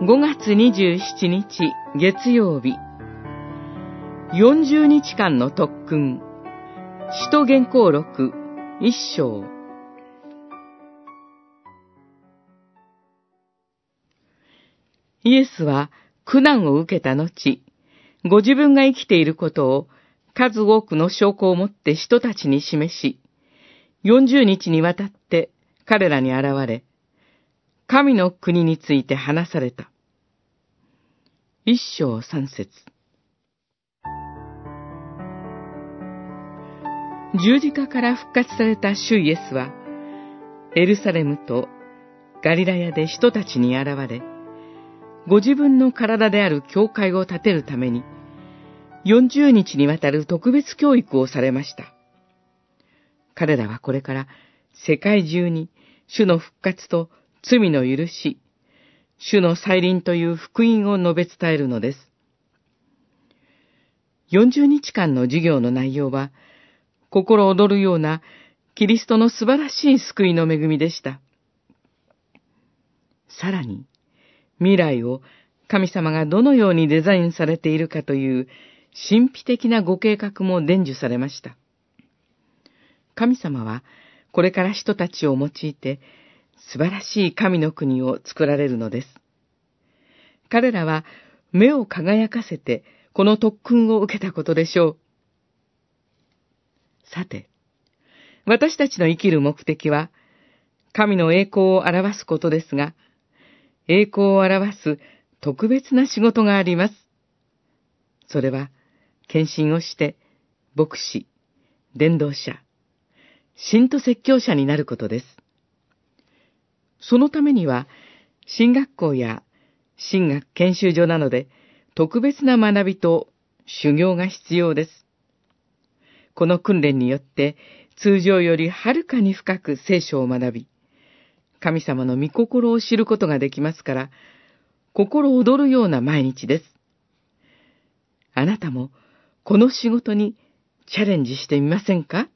5月27日月曜日。40日間の特訓。使徒原稿録。一章。イエスは苦難を受けた後、ご自分が生きていることを数多くの証拠をもって人たちに示し、40日にわたって彼らに現れ、神の国について話された。一章三節十字架から復活された主イエスは、エルサレムとガリラヤで人たちに現れ、ご自分の体である教会を建てるために、40日にわたる特別教育をされました。彼らはこれから世界中に主の復活と罪の許し、主の再臨という福音を述べ伝えるのです。40日間の授業の内容は、心躍るようなキリストの素晴らしい救いの恵みでした。さらに、未来を神様がどのようにデザインされているかという神秘的なご計画も伝授されました。神様はこれから人たちを用いて素晴らしい神の国を作られるのです。彼らは目を輝かせてこの特訓を受けたことでしょう。さて、私たちの生きる目的は神の栄光を表すことですが、栄光を表す特別な仕事があります。それは、献身をして、牧師、伝道者、信徒説教者になることです。そのためには、進学校や進学研修所などで特別な学びと修行が必要です。この訓練によって通常よりはるかに深く聖書を学び、神様の御心を知ることができますから、心躍るような毎日です。あなたもこの仕事にチャレンジしてみませんか？